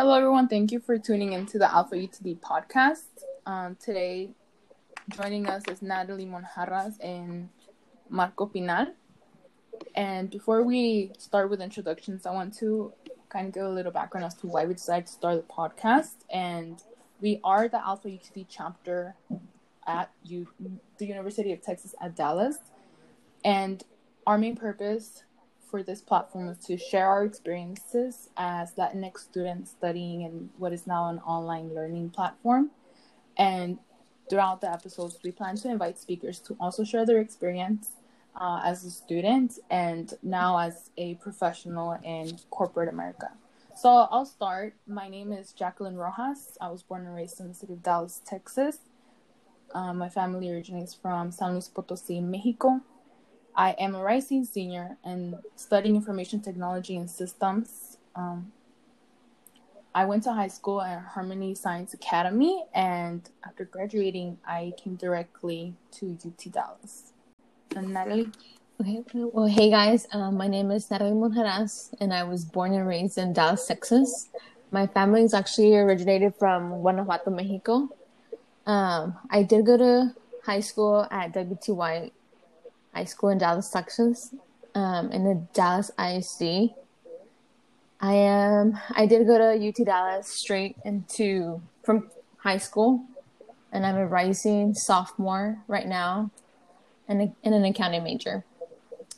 Hello, everyone. Thank you for tuning into the ALPFA UTD podcast. Um, today, joining us is Natalie Monjarras and Marco Pinal. And before we start with introductions, I want to kind of give a little background as to why we decided to start the podcast. And we are the ALPFA UTD chapter at U- the University of Texas at Dallas. And our main purpose for this platform is to share our experiences as Latinx students studying in what is now an online learning platform. And throughout the episodes, we plan to invite speakers to also share their experience uh, as a student and now as a professional in corporate America. So I'll start. My name is Jacqueline Rojas. I was born and raised in the city of Dallas, Texas. Um, my family originates from San Luis Potosi, Mexico. I am a rising senior and studying information technology and systems. Um, I went to high school at Harmony Science Academy, and after graduating, I came directly to UT Dallas. And Natalie? Okay, well, hey guys, um, my name is Natalie Monjarras, and I was born and raised in Dallas, Texas. My family is actually originated from Guanajuato, Mexico. Um, I did go to high school at W.T. White High School in Dallas, Texas, um, in the Dallas ISD. I am. I did go to UT Dallas straight into from high school, and I'm a rising sophomore right now, and in an accounting major.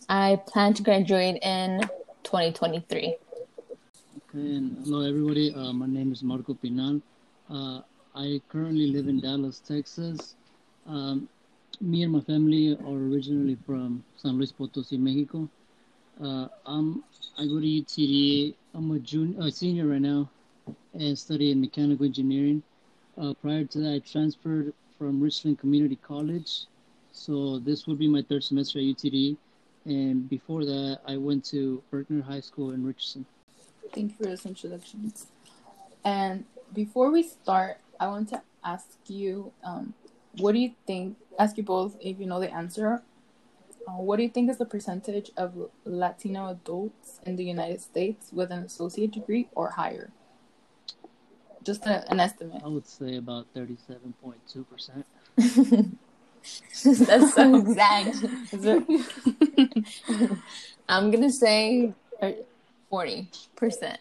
I plan to graduate in 2023. Okay, and hello everybody. Uh, my name is Marco Pinal. Uh, I currently live in Dallas, Texas. Um, me and my family are originally from San Luis Potosi, Mexico. Uh, I'm I go to UTD. I'm a junior, a senior right now, and study in mechanical engineering. Uh, prior to that, I transferred from Richland Community College, so this will be my third semester at UTD. And before that, I went to Berkner High School in Richardson. Thank you for those introductions. And before we start, I want to ask you, um, what do you think? Ask you both if you know the answer. Uh, what do you think is the percentage of Latino adults in the United States with an associate degree or higher? Just a, an estimate. I would say about thirty-seven point two percent. That's so exact. I'm gonna say forty percent.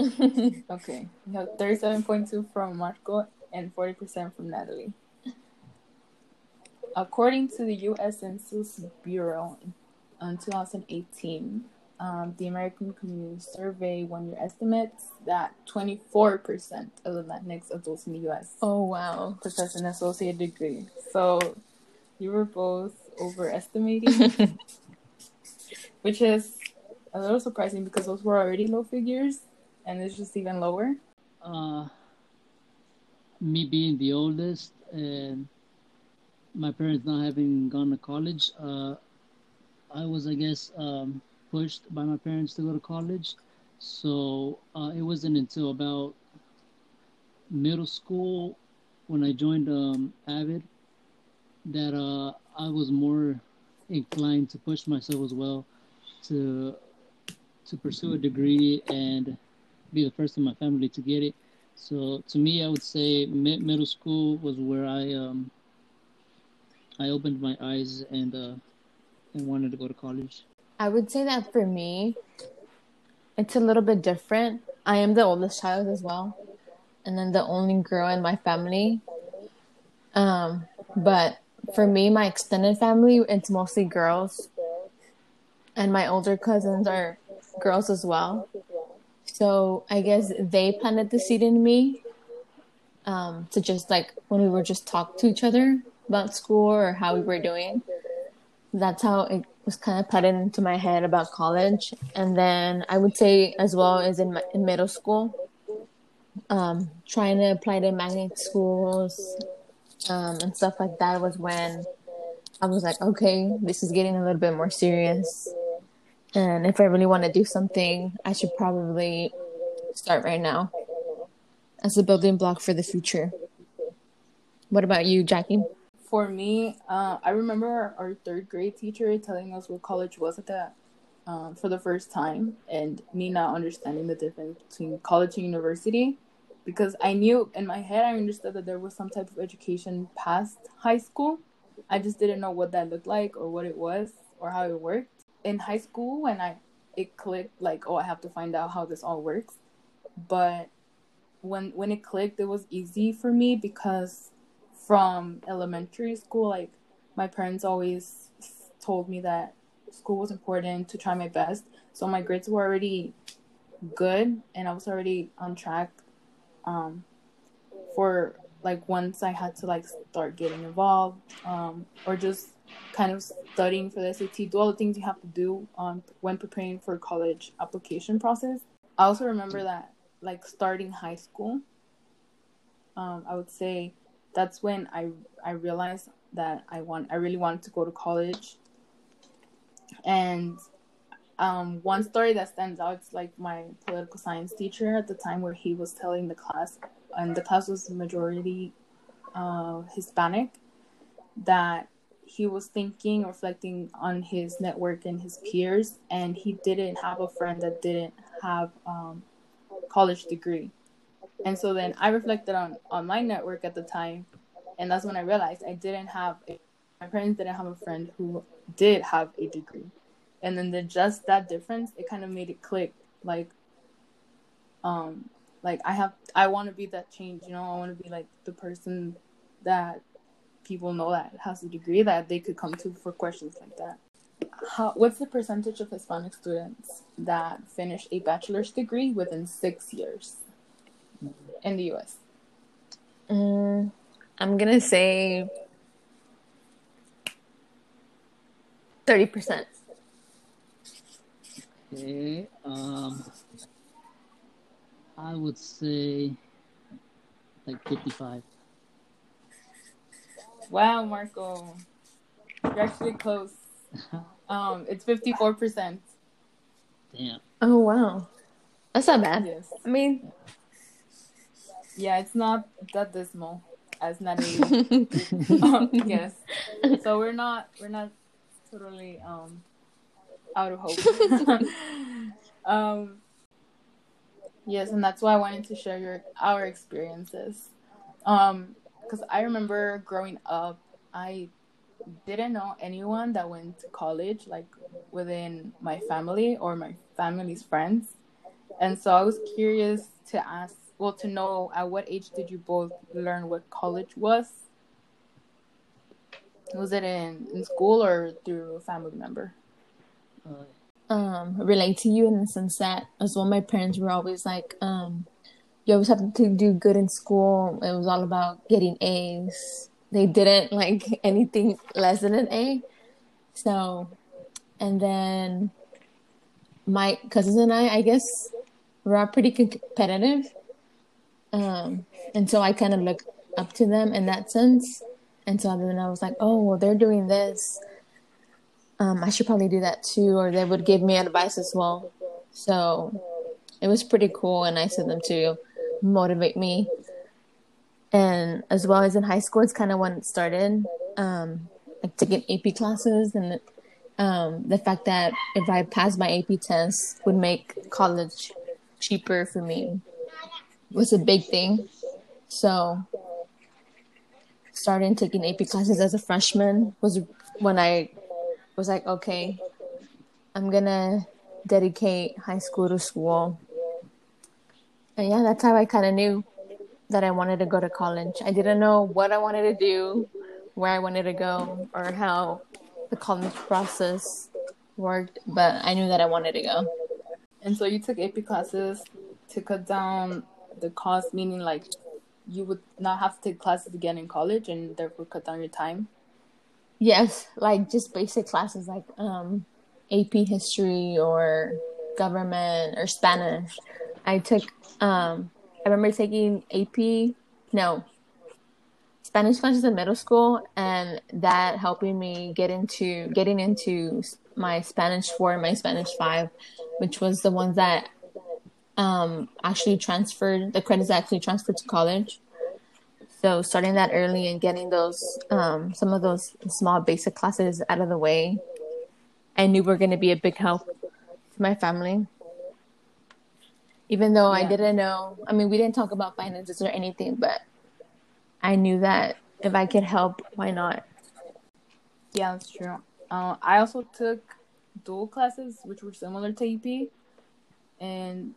okay, we have thirty-seven point two from Marco and forty percent from Natalie. According to the U.S. Census Bureau, in 2018, um, the American Community Survey one year estimates that 24% of the Latinx adults in the U.S. Oh wow possess an associate degree. So you were both overestimating, which is a little surprising because those were already low figures, and it's just even lower. Uh, me being the oldest and my parents not having gone to college, uh, I was, I guess, um, pushed by my parents to go to college. So uh, it wasn't until about middle school when I joined um, Avid that uh, I was more inclined to push myself as well to to pursue a degree and be the first in my family to get it. So to me, I would say middle school was where I um, I opened my eyes and uh, and wanted to go to college. I would say that for me, it's a little bit different. I am the oldest child as well, and then the only girl in my family. Um, but for me, my extended family, it's mostly girls, and my older cousins are girls as well. So I guess they planted the seed in me um, to just like when we were just talk to each other about school or how we were doing. That's how it was kind of put into my head about college. And then I would say as well as in, my, in middle school, um, trying to apply to magnet schools um, and stuff like that was when I was like, okay, this is getting a little bit more serious. And if I really want to do something, I should probably start right now as a building block for the future. What about you, Jackie? For me, uh, I remember our third grade teacher telling us what college was at that um, for the first time and me not understanding the difference between college and university because I knew in my head I understood that there was some type of education past high school. I just didn't know what that looked like or what it was or how it worked. In high school when I it clicked like oh I have to find out how this all works. But when when it clicked it was easy for me because from elementary school like my parents always told me that school was important to try my best. So my grades were already good and I was already on track um, for like once I had to like start getting involved um, or just kind of studying for the SAT, do all the things you have to do um, when preparing for college application process. I also remember that like starting high school, um, I would say that's when I I realized that I want I really wanted to go to college and um, one story that stands out is like my political science teacher at the time where he was telling the class, and the class was majority uh, Hispanic, that he was thinking, reflecting on his network and his peers, and he didn't have a friend that didn't have um, college degree. And so then I reflected on, on my network at the time, and that's when I realized I didn't have a, my parents didn't have a friend who did have a degree and then the just that difference it kind of made it click like um like i have i want to be that change you know i want to be like the person that people know that has a degree that they could come to for questions like that how what's the percentage of hispanic students that finish a bachelor's degree within six years in the us mm, i'm gonna say 30% Okay. Um, I would say like 55. Wow, Marco. You're actually close. um, it's 54%. Damn. Oh, wow. That's not bad. Yes. I mean, Yeah, it's not that dismal as Natalie. um, yes. So we're not we're not totally um out of hope. um, yes, and that's why I wanted to share your our experiences. Um, because I remember growing up, I didn't know anyone that went to college, like within my family or my family's friends, and so I was curious to ask, well, to know at what age did you both learn what college was? Was it in, in school or through a family member? um, relate to you in the sense that as well, my parents were always like, um, you always have to do good in school. It was all about getting A's. They didn't like anything less than an A. So, and then my cousins and I, I guess, we're pretty competitive. Um, and so I kind of look up to them in that sense. And so then I was like, oh, well, they're doing this um, I should probably do that too, or they would give me advice as well. So it was pretty cool and nice of them to motivate me. And as well as in high school, it's kind of when it started, um, like taking AP classes and um, the fact that if I passed my AP test would make college cheaper for me was a big thing. So starting taking AP classes as a freshman was when I was like, okay, I'm gonna dedicate high school to school. And yeah, that's how I kind of knew that I wanted to go to college. I didn't know what I wanted to do, where I wanted to go, or how the college process worked, but I knew that I wanted to go. And so you took AP classes to cut down the cost, meaning like you would not have to take classes again in college and therefore cut down your time. Yes, like just basic classes like um, AP history or government or Spanish. I took um, I remember taking AP no Spanish classes in middle school and that helping me get into getting into my Spanish 4 and my Spanish 5 which was the ones that um, actually transferred the credits actually transferred to college so starting that early and getting those um, some of those small basic classes out of the way, I knew were going to be a big help to my family. Even though I didn't know, I mean, we didn't talk about finances or anything, but I knew that if I could help, why not? Yeah, that's true. Uh, I also took dual classes, which were similar to AP, and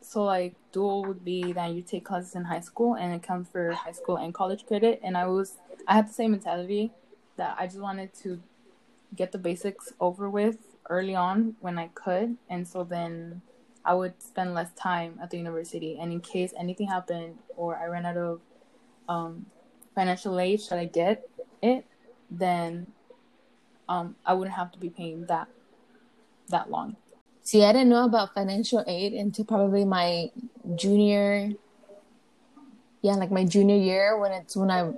so like dual would be that you take classes in high school and it counts for high school and college credit. And I was I had the same mentality that I just wanted to get the basics over with early on when I could, and so then I would spend less time at the university. And in case anything happened or I ran out of um, financial aid, should I get it, then um, I wouldn't have to be paying that that long. See, I didn't know about financial aid until probably my junior, yeah, like my junior year when it's when I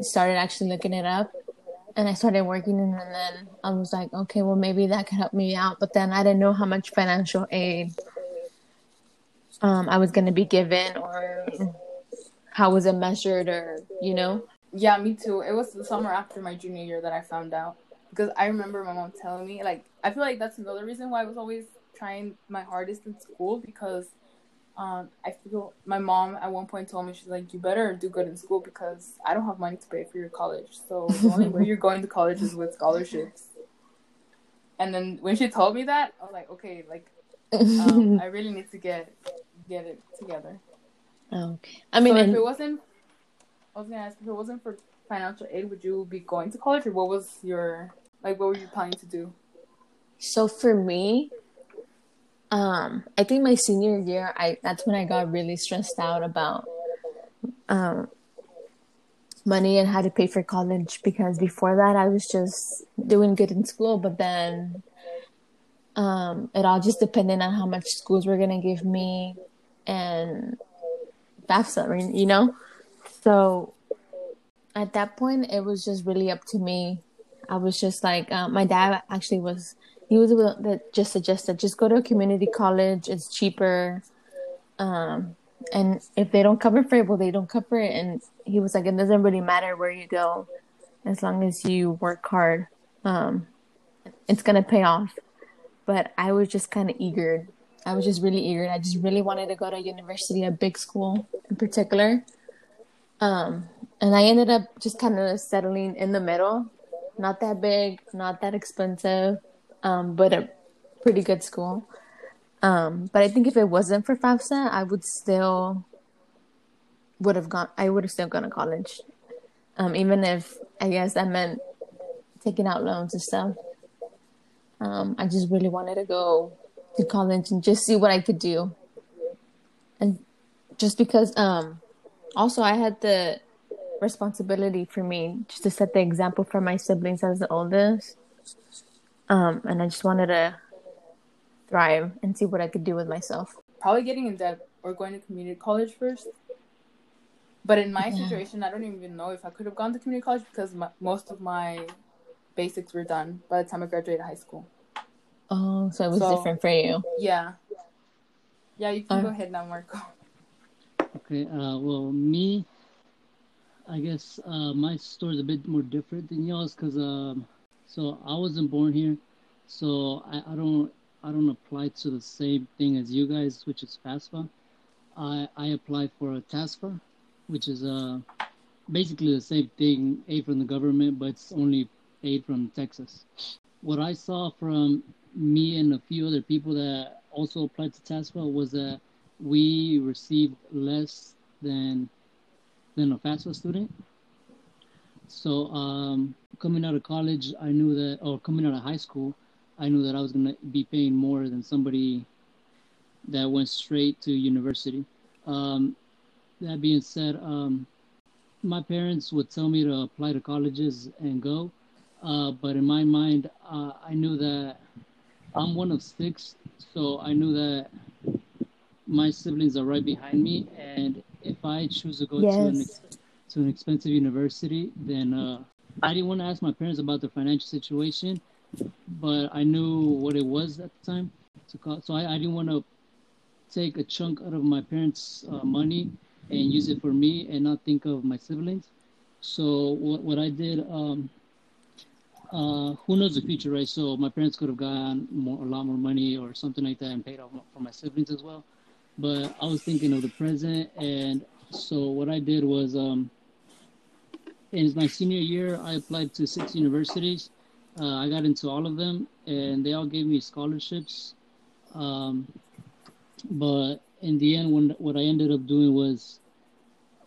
started actually looking it up, and I started working, and then I was like, okay, well maybe that could help me out. But then I didn't know how much financial aid um, I was going to be given, or how was it measured, or you know. Yeah, me too. It was the summer after my junior year that I found out because I remember my mom telling me like I feel like that's another reason why I was always trying my hardest in school because um I feel my mom at one point told me she's like you better do good in school because I don't have money to pay for your college so the only way you're going to college is with scholarships. And then when she told me that I was like okay like um, I really need to get get it together. okay. I mean, so if and- it wasn't, I was gonna ask if it wasn't for financial aid, would you be going to college, or what was your like? What were you planning to do? So for me, um, I think my senior year, I that's when I got really stressed out about um money and how to pay for college because before that I was just doing good in school, but then um it all just depended on how much schools were gonna give me and I you know? So at that point it was just really up to me. I was just like um, my dad actually was he was the just suggested just go to a community college it's cheaper um and if they don't cover for it well they don't cover it and he was like it doesn't really matter where you go as long as you work hard um it's gonna pay off but i was just kind of eager i was just really eager i just really wanted to go to university a big school in particular um and i ended up just kind of settling in the middle not that big not that expensive um, but a pretty good school. Um, but I think if it wasn't for FAFSA, I would still would have gone. I would have still gone to college, um, even if I guess that meant taking out loans and stuff. Um, I just really wanted to go to college and just see what I could do, and just because. Um, also, I had the responsibility for me just to set the example for my siblings as the oldest um, and I just wanted to thrive and see what I could do with myself. Probably getting in debt or going to community college first. But in my Yeah. situation, I don't even know if I could have gone to community college because my, most of my basics were done by the time I graduated high school. Oh, so it was So- different for you. Yeah. Yeah, you can Uh. go ahead now, Marco. Okay, uh, well, me, I guess uh, my story is a bit more different than y'all's because um, so I wasn't born here, so I, I don't I don't apply to the same thing as you guys, which is FAFSA. I I applied for a TASFA, which is uh basically the same thing, aid from the government, but it's only aid from Texas. What I saw from me and a few other people that also applied to TASFA was that we received less than than a FAFSA student. So um, coming out of college, I knew that, or coming out of high school, I knew that I was gonna be paying more than somebody that went straight to university. Um, that being said, um, my parents would tell me to apply to colleges and go, uh, but in my mind, uh, I knew that I'm one of six, so I knew that my siblings are right behind me, and if I choose to go to an to an expensive university, then uh, I didn't want to ask my parents about their financial situation, but I knew what it was at the time. To call, so I, I didn't want to take a chunk out of my parents' uh, money and use it for me and not think of my siblings. So what what I did, um, uh, who knows the future, right? So my parents could have gotten more, a lot more money or something like that and paid off for my siblings as well. But I was thinking of the present, and so what I did was, um, in my senior year, I applied to six universities. Uh, I got into all of them, and they all gave me scholarships. Um, but in the end, when, what I ended up doing was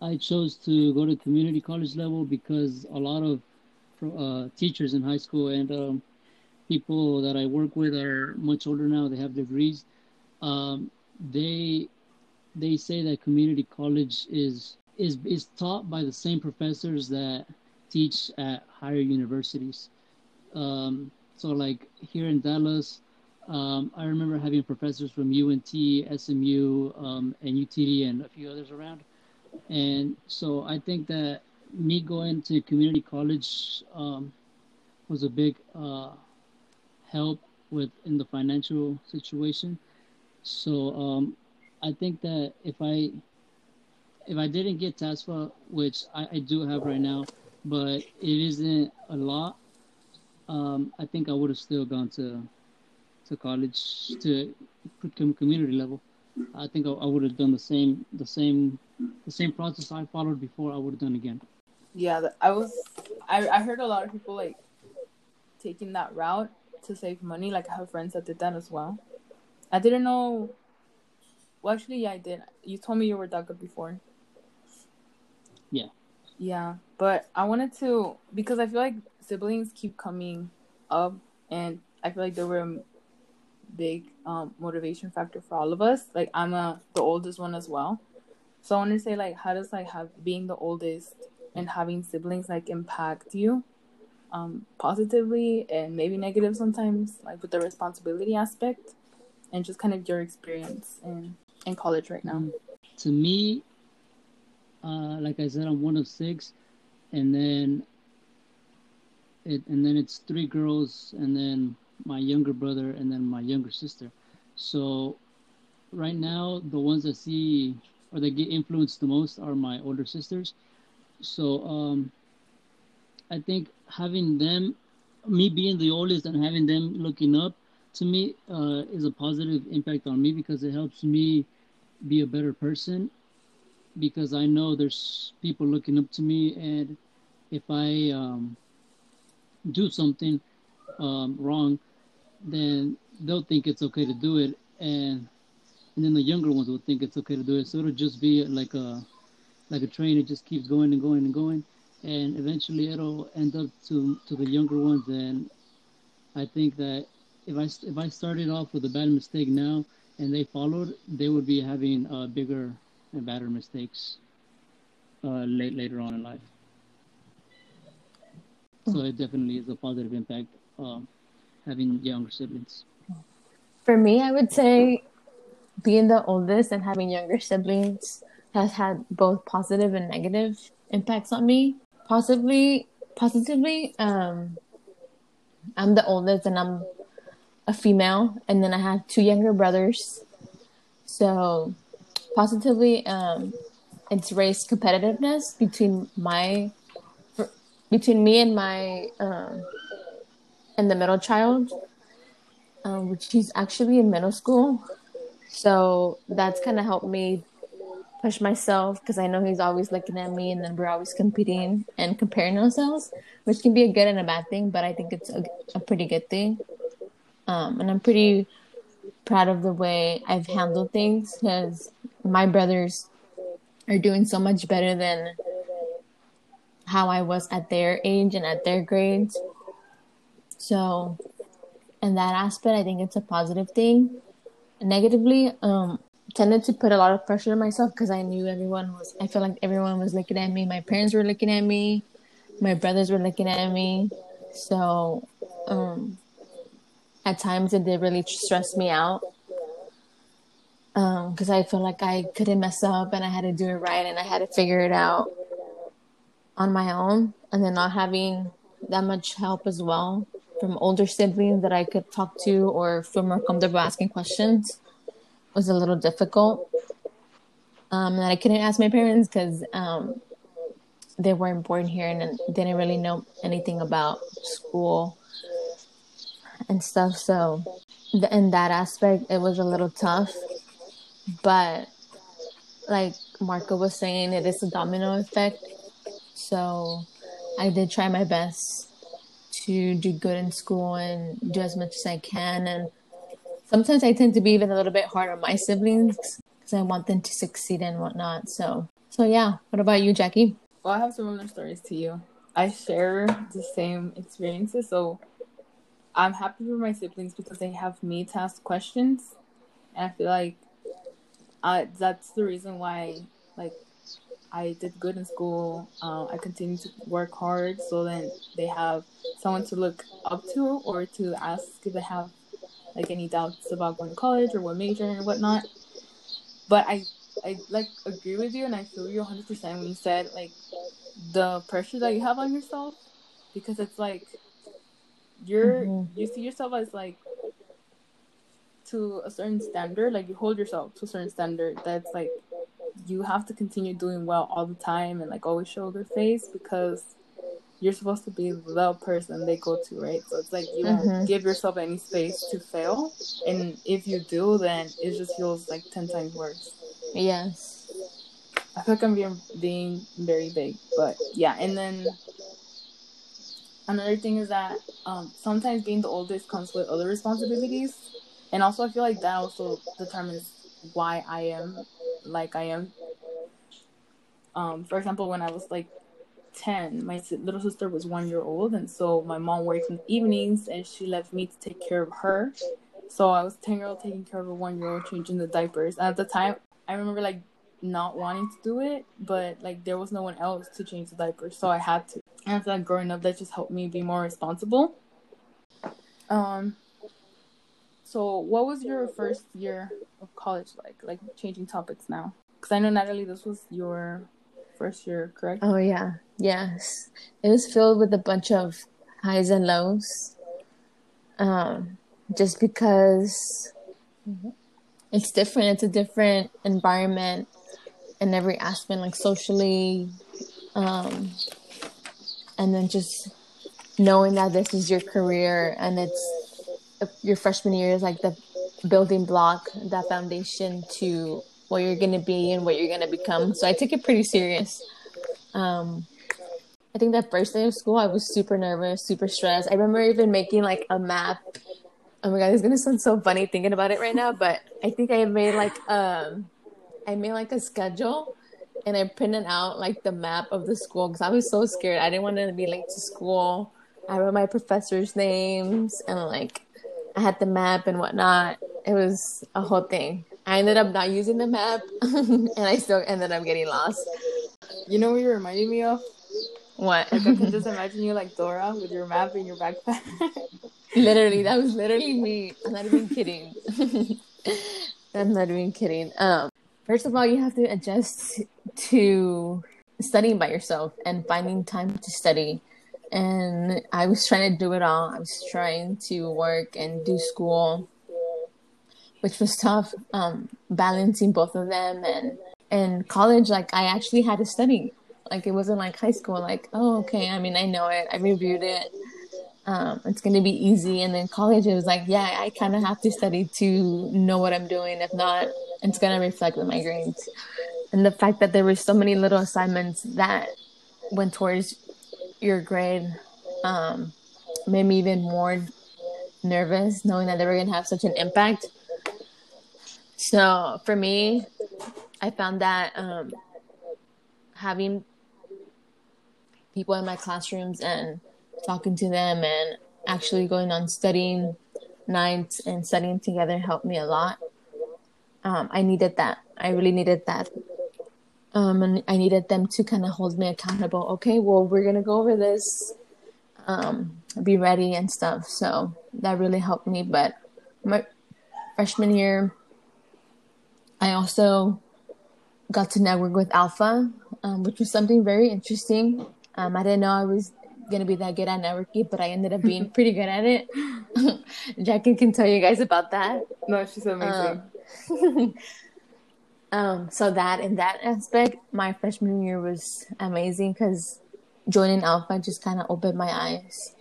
I chose to go to community college level because a lot of uh, teachers in high school and um, people that I work with are much older now. They have degrees. Um, they they say that community college is is is taught by the same professors that teach at higher universities. Um, so like here in Dallas, um, I remember having professors from UNT, SMU, um, and UTD, and a few others around. And so I think that me going to community college um, was a big uh, help with in the financial situation. So um, I think that if I if I didn't get TASFA, which I, I do have right now, but it isn't a lot, um, I think I would have still gone to to college to community level. I think I, I would have done the same the same the same process I followed before. I would have done again. Yeah, I was. I I heard a lot of people like taking that route to save money. Like I have friends that did that as well. I didn't know. Well, actually, yeah, I did. You told me you were DACA before. Yeah. Yeah, but I wanted to because I feel like siblings keep coming up, and I feel like they were a big um, motivation factor for all of us. Like I'm a the oldest one as well, so I want to say like how does like have being the oldest and having siblings like impact you um, positively and maybe negative sometimes, like with the responsibility aspect, and just kind of your experience in in college right now. To me, uh, like I said, I'm one of six, and then it and then it's three girls, and then my younger brother, and then my younger sister. So right now, the ones that see or that get influenced the most are my older sisters so um, I think having them, me being the oldest and having them looking up to me uh, is a positive impact on me because it helps me be a better person because I know there's people looking up to me and if I um, do something um, wrong, then they'll think it's okay to do it and and then the younger ones will think it's okay to do it. So it'll just be like a like a train. It just keeps going and going and going, and eventually it'll end up to to the younger ones. And I think that if I if I started off with a bad mistake now and they followed, they would be having uh, bigger and badder mistakes uh, late later on in life. So it definitely is a positive impact um, having younger siblings. For me, I would say being the oldest and having younger siblings has had both positive and negative impacts on me. Possibly, positively, um, I'm the oldest and I'm a female, and then I have two younger brothers. So, positively, um, it's raised competitiveness between my between me and my um, and the middle child, um, which he's actually in middle school. So that's kind of helped me push myself because I know he's always looking at me and then we're always competing and comparing ourselves, which can be a good and a bad thing, but I think it's a, a pretty good thing. Um, and I'm pretty proud of the way I've handled things because my brothers are doing so much better than how I was at their age and at their grades. So, in that aspect, I think it's a positive thing. Negatively, um, tended to put a lot of pressure on myself because I knew everyone was. I felt like everyone was looking at me. My parents were looking at me. My brothers were looking at me. So, um, at times it did really stress me out because um, I felt like I couldn't mess up and I had to do it right and I had to figure it out on my own. And then not having that much help as well from older siblings that I could talk to or feel more comfortable asking questions was a little difficult. Um, and I couldn't ask my parents because um, they weren't born here and didn't really know anything about school and stuff. So, in that aspect, it was a little tough. But, like Marco was saying, it is a domino effect. So, I did try my best to do good in school and do as much as I can. And sometimes I tend to be even a little bit hard on my siblings because I want them to succeed and whatnot. So, so yeah. What about you, Jackie? Well, I have similar stories to you. I share the same experiences, so I'm happy for my siblings because they have me to ask questions, and I feel like uh, that's the reason why, like, I did good in school. Uh, I continue to work hard, so then they have someone to look up to or to ask if they have like any doubts about going to college or what major and whatnot. But I I like agree with you, and I feel you 100 percent when you said like the pressure that you have on yourself, because it's like you're mm-hmm. you see yourself as like to a certain standard, like you hold yourself to a certain standard that's like you have to continue doing well all the time and like always show good face because you're supposed to be the person they go to, right? So it's like you mm-hmm. don't give yourself any space to fail, and if you do, then it just feels like ten times worse. Yes. I feel like I'm being being very big, but yeah. And then another thing is that um, sometimes being the oldest comes with other responsibilities, and also I feel like that also determines why I am like I am. Um, for example, when I was like ten, my little sister was one year old, and so my mom worked in the evenings, and she left me to take care of her. So I was ten year old taking care of a one year old, changing the diapers. And at the time, I remember like not wanting to do it, but like there was no one else to change the diapers, so I had to. And feel like growing up, that just helped me be more responsible. Um. So, what was your first year of college like? Like changing topics now, because I know Natalie, this was your first year, correct? Oh yeah, yes. It was filled with a bunch of highs and lows. Um, just because. It's different. It's a different environment in every aspect, like socially, um, and then just knowing that this is your career and it's your freshman year is like the building block, that foundation to what you're gonna be and what you're gonna become. So I took it pretty serious. Um, I think that first day of school, I was super nervous, super stressed. I remember even making like a map oh my god, it's gonna sound so funny thinking about it right now, but I think I made like um I made like a schedule and I printed out like the map of the school because I was so scared. I didn't want to be late to school. I wrote my professors' names and like I had the map and whatnot. It was a whole thing. I ended up not using the map and I still ended up getting lost. You know what you're reminding me of? What? Like I can just imagine you like Dora with your map in your backpack. literally, that was literally me. I'm not even kidding. I'm not even kidding. Um, first of all, you have to adjust to studying by yourself and finding time to study. And I was trying to do it all. I was trying to work and do school, which was tough. Um, balancing both of them and in college, like I actually had to study. Like it wasn't like high school. Like oh okay, I mean I know it. I reviewed it um, it's going to be easy. And then college, it was like, yeah, I kind of have to study to know what I'm doing. If not, it's going to reflect with my grades. And the fact that there were so many little assignments that went towards your grade um, made me even more nervous, knowing that they were going to have such an impact. So for me, I found that um, having people in my classrooms and talking to them and actually going on studying nights and studying together helped me a lot. Um, I needed that. I really needed that. Um, and I needed them to kind of hold me accountable. Okay, well, we're gonna go over this. Um, be ready and stuff. So that really helped me. But my freshman year, I also got to network with ALPFA, um, which was something very interesting. Um, I didn't know I was gonna be that good at networking, but I ended up being pretty good at it. Jackie can tell you guys about that. No, she's amazing. Um, Um, so that in that aspect, my freshman year was amazing because joining ALPFA just kind of opened my eyes,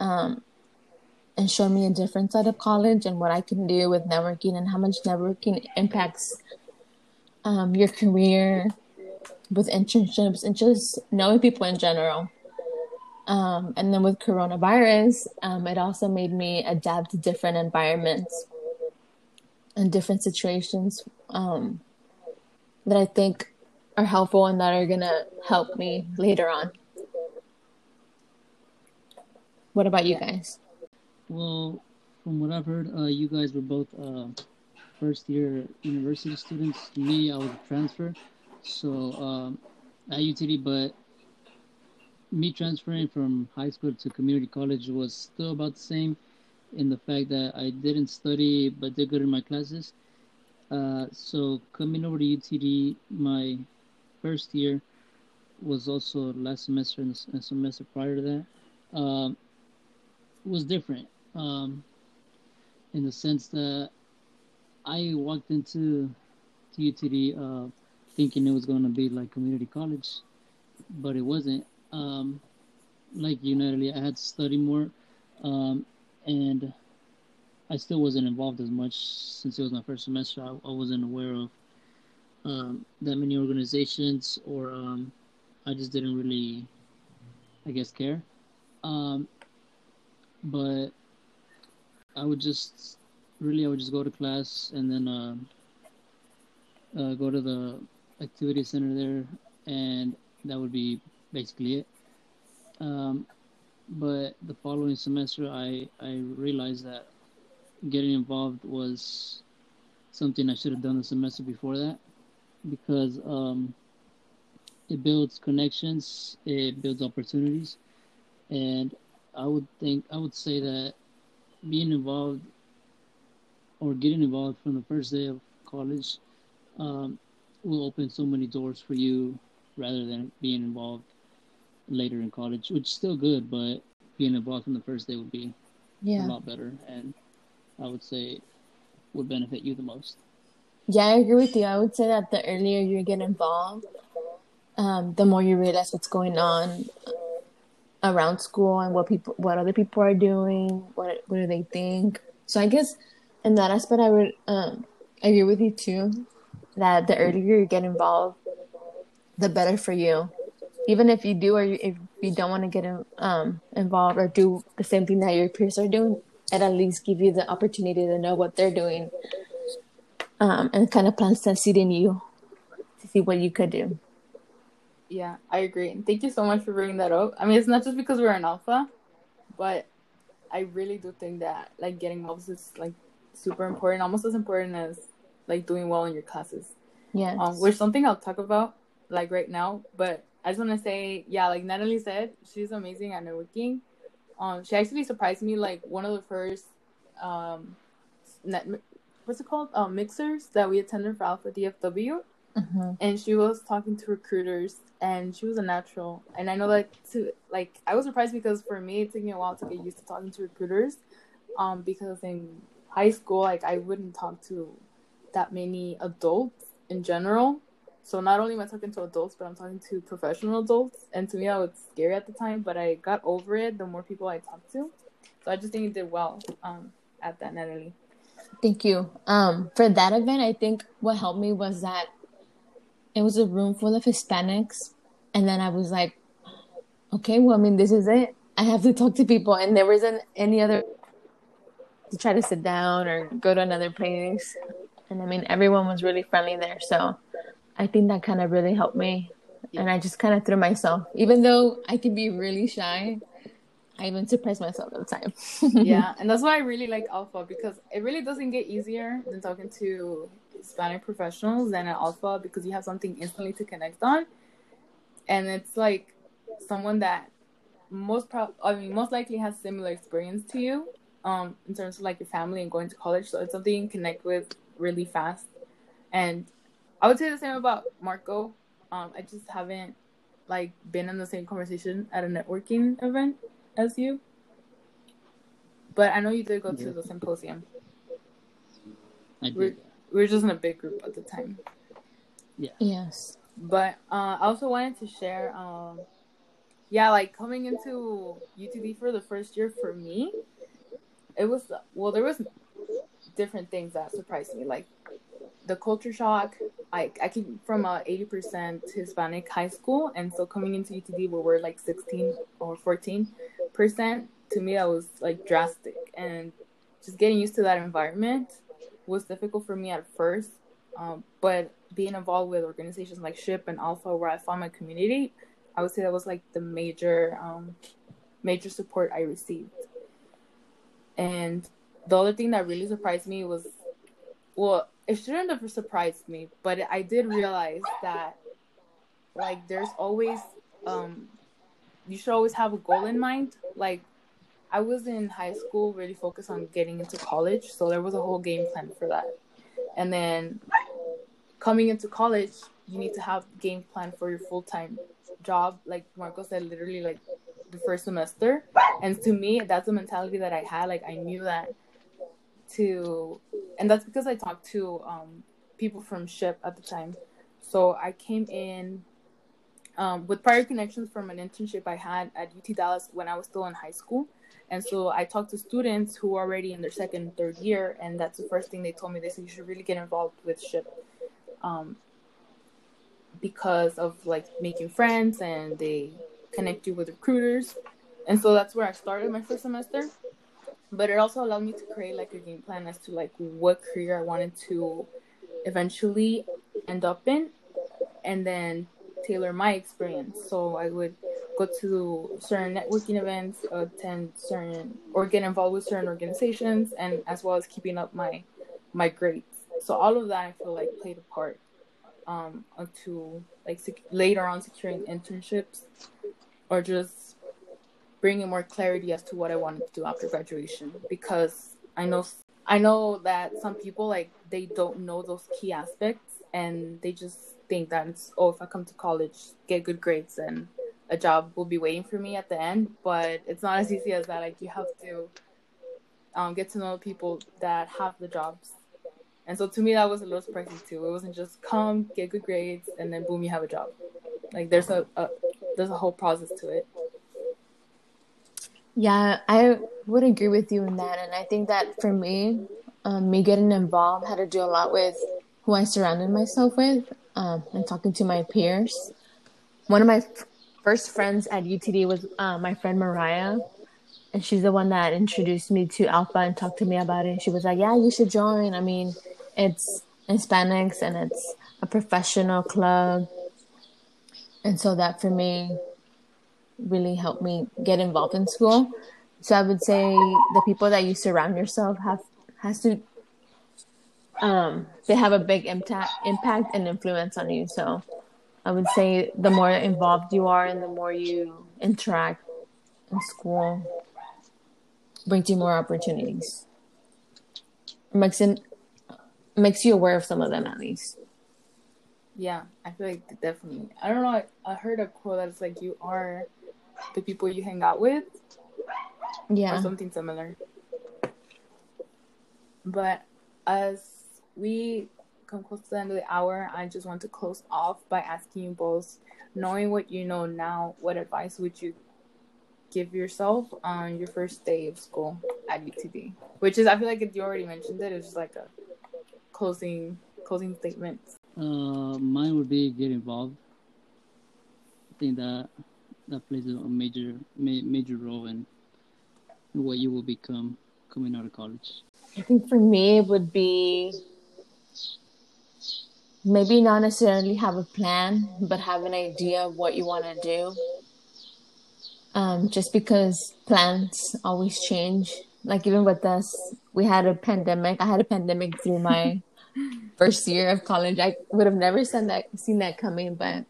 um, and showed me a different side of college and what I can do with networking and how much networking impacts um, your career with internships and just knowing people in general. Um, and then with coronavirus, um, it also made me adapt to different environments and different situations um, that I think are helpful and that are going to help me later on. What about you guys? Well, from what I've heard, uh, you guys were both uh, first year university students. Me, I was a transfer, so um, at UTD, but me transferring from high school to community college was still about the same in the fact that I didn't study but did good in my classes. Uh, so coming over to UTD, my first year was also last semester and the semester prior to that um, was different um, in the sense that I walked into to UTD uh, thinking it was going to be like community college, but it wasn't. Um, like you, Natalie, I had to study more, um, and I still wasn't involved as much since it was my first semester. I, I wasn't aware of um, that many organizations, or um, I just didn't really, I guess, care. Um, but I would just really, I would just go to class and then uh, uh, go to the activity center there, and that would be basically it. Um, but the following semester, I I realized that getting involved was something I should have done the semester before that because um, it builds connections, it builds opportunities, and I would think I would say that being involved or getting involved from the first day of college um, will open so many doors for you rather than being involved later in college, which is still good, but being involved from the first day would be yeah. a lot better. And I would say would benefit you the most. Yeah, I agree with you. I would say that the earlier you get involved, um, the more you realize what's going on around school and what people, what other people are doing, what what do they think. So I guess in that aspect, I would um, agree with you too. That the earlier you get involved, the better for you. Even if you do or if you don't want to get um, involved or do the same thing that your peers are doing, and at least give you the opportunity to know what they're doing um, and kind of plants that seed in you to see what you could do. Yeah, I agree. And thank you so much for bringing that up. I mean, it's not just because we're an ALPFA, but I really do think that like getting involved is like super important, almost as important as like doing well in your classes. Yeah. Um, which something I'll talk about like right now, but I just want to say, yeah, like Natalie said, she's amazing at networking, um, she actually surprised me. Like one of the first, um, net, what's it called? Um, mixers that we attended for ALPFA DFW. Mm-hmm. And she was talking to recruiters, and she was a natural. And I know that to like, I was surprised because for me, it took me a while to get used to talking to recruiters, um, because in high school, like I wouldn't talk to that many adults in general. So not only am I talking to adults, but I'm talking to professional adults. And to me, that was scary at the time, but I got over it the more people I talked to. So I just think you did well um, at that, Natalie. Thank you. Um, for that event, I think what helped me was that it was a room full of Hispanics. And then I was like, okay, well, I mean, this is it. I have to talk to people. And there wasn't any other to try to sit down or go to another place. And I mean, everyone was really friendly there. So I think that kind of really helped me. Yeah. And I just kind of threw myself, even though I can be really shy. I even surprised myself all the time. yeah, and that's why I really like ALPFA because it really doesn't get easier than talking to Hispanic professionals than at ALPFA because you have something instantly to connect on, and it's like someone that most pro- I mean most likely has similar experience to you, um, in terms of like your family and going to college. So it's something you can connect with really fast, and I would say the same about Marco. Um, I just haven't like been in the same conversation at a networking event as you. But I know you did go to the symposium. I did. We're, were just in a big group at the time. Yeah. Yes. But uh, I also wanted to share, um, yeah, like coming into UTD for the first year for me, it was well, there was different things that surprised me, like the culture shock. I I came from a eighty percent Hispanic high school, and so coming into UTD where we're like sixteen or fourteen percent, to me that was like drastic, and just getting used to that environment was difficult for me at first. Um, but being involved with organizations like SHPE and ALPFA, where I found my community, I would say that was like the major, um, major support I received. And the other thing that really surprised me was, well, it shouldn't have surprised me, but I did realize that, like, there's always, um, you should always have a goal in mind. Like, I was in high school really focused on getting into college, so there was a whole game plan for that. And then coming into college, you need to have game plan for your full time job. Like Marco said, literally like the first semester. And to me, that's the mentality that I had. Like I knew that to, and that's because I talked to um, people from SHPE at the time. So I came in um, with prior connections from an internship I had at UT Dallas when I was still in high school. And so I talked to students who are already in their second third year, and that's the first thing they told me. They said you should really get involved with SHPE um, because of like making friends and they connect you with recruiters. And so that's where I started my first semester. But it also allowed me to create like a game plan as to like what career I wanted to eventually end up in and then tailor my experience. So I would go to certain networking events, attend certain or get involved with certain organizations and as well as keeping up my my grades. So all of that I feel like played a part um to like sec- later on securing internships or just bringing more clarity as to what I wanted to do after graduation because I know I know that some people like they don't know those key aspects and they just think that it's oh if I come to college get good grades and a job will be waiting for me at the end but it's not as easy as that like you have to um, get to know people that have the jobs and so to me, that was a little surprising too. It wasn't just come, get good grades, and then boom, you have a job. Like there's a, a there's a whole process to it. Yeah, I would agree with you in that, and I think that for me, um, me getting involved had to do a lot with who I surrounded myself with, um, and talking to my peers. One of my first friends at UTD was uh, my friend Mariah, and she's the one that introduced me to ALPFA and talked to me about it. She was like, "Yeah, you should join. I mean, it's Hispanics and it's a professional club. And so that for me really helped me get involved in school. So I would say the people that you surround yourself have has to um they have a big impact impact and influence on you. So I would say the more involved you are and the more you interact in school brings you more opportunities. Makes it makes you aware of some of them at least. Yeah, I feel like definitely. I don't know. I, I heard a quote that's like you are the people you hang out with. Yeah. Or something similar. But as we come close to the end of the hour, I just want to close off by asking you both, knowing what you know now, what advice would you give yourself on your first day of school at UTD? Which is, I feel like you already mentioned it. It's just like a closing closing statements? Uh, mine would be get involved. I think that that plays a major ma- major role in, in what you will become coming out of college. I think for me it would be maybe not necessarily have a plan, but have an idea of what you want to do. Um, just because plans always change. Like even with us, we had a pandemic. I had a pandemic through my first year of college. I would have never seen that seen that coming, but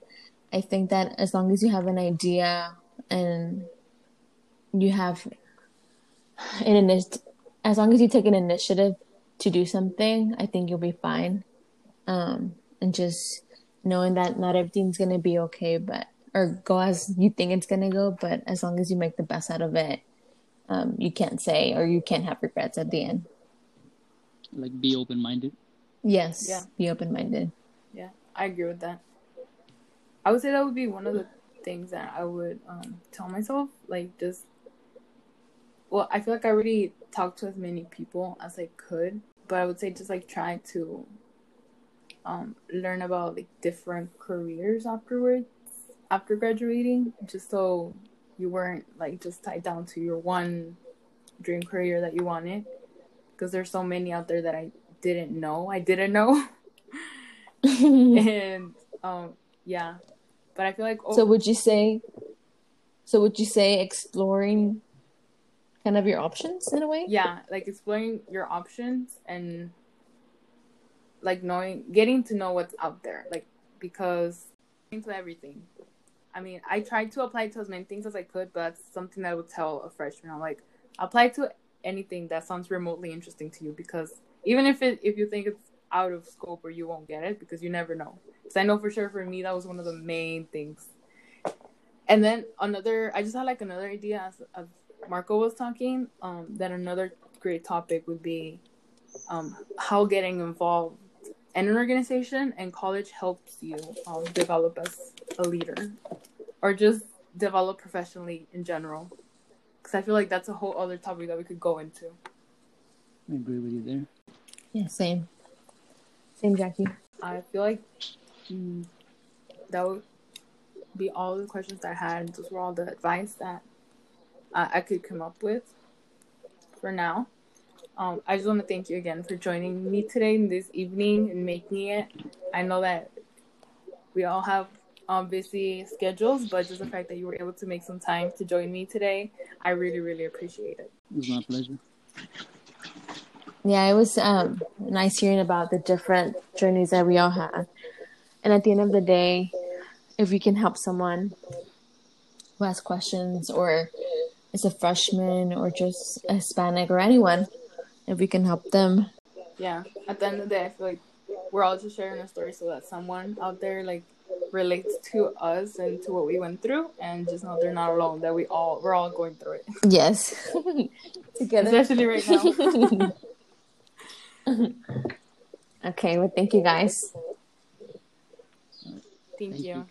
I think that as long as you have an idea and you have an init- as long as you take an initiative to do something, I think you'll be fine. Um, and just knowing that not everything's gonna be okay, but or go as you think it's gonna go, but as long as you make the best out of it, um, you can't say or you can't have regrets at the end. Like be open minded. Yes. Yeah. Be open minded. Yeah. I agree with that. I would say that would be one of the things that I would um, tell myself. Like, just, well, I feel like I already talked to as many people as I could, but I would say just like try to um, learn about like different careers afterwards, after graduating, just so you weren't like just tied down to your one dream career that you wanted. Because there's so many out there that I didn't know. I didn't know. and um yeah but i feel like so would you say so would you say exploring kind of your options in a way yeah like exploring your options and like knowing getting to know what's out there like because into everything i mean i tried to apply to as many things as i could but that's something that i would tell a freshman i'm like apply to anything that sounds remotely interesting to you because even if it if you think it's out of scope or you won't get it because you never know. Because I know for sure for me that was one of the main things. And then another, I just had like another idea as, as Marco was talking. Um, that another great topic would be um, how getting involved in an organization and college helps you um, develop as a leader or just develop professionally in general. Because I feel like that's a whole other topic that we could go into. I agree with you there. Yeah, same. Same, Jackie. I feel like mm, that would be all the questions I had. Those were all the advice that uh, I could come up with for now. Um, I just want to thank you again for joining me today in this evening and making it. I know that we all have um, busy schedules, but just the fact that you were able to make some time to join me today, I really, really appreciate it. It was my pleasure yeah, it was um, nice hearing about the different journeys that we all had. And at the end of the day, if we can help someone who has questions or is a freshman or just a Hispanic or anyone, if we can help them. Yeah, at the end of the day, I feel like we're all just sharing a story so that someone out there like relates to us and to what we went through and just know they're not alone that we all we're all going through it yes together especially right now okay, well, thank you guys. Thank, thank you. you.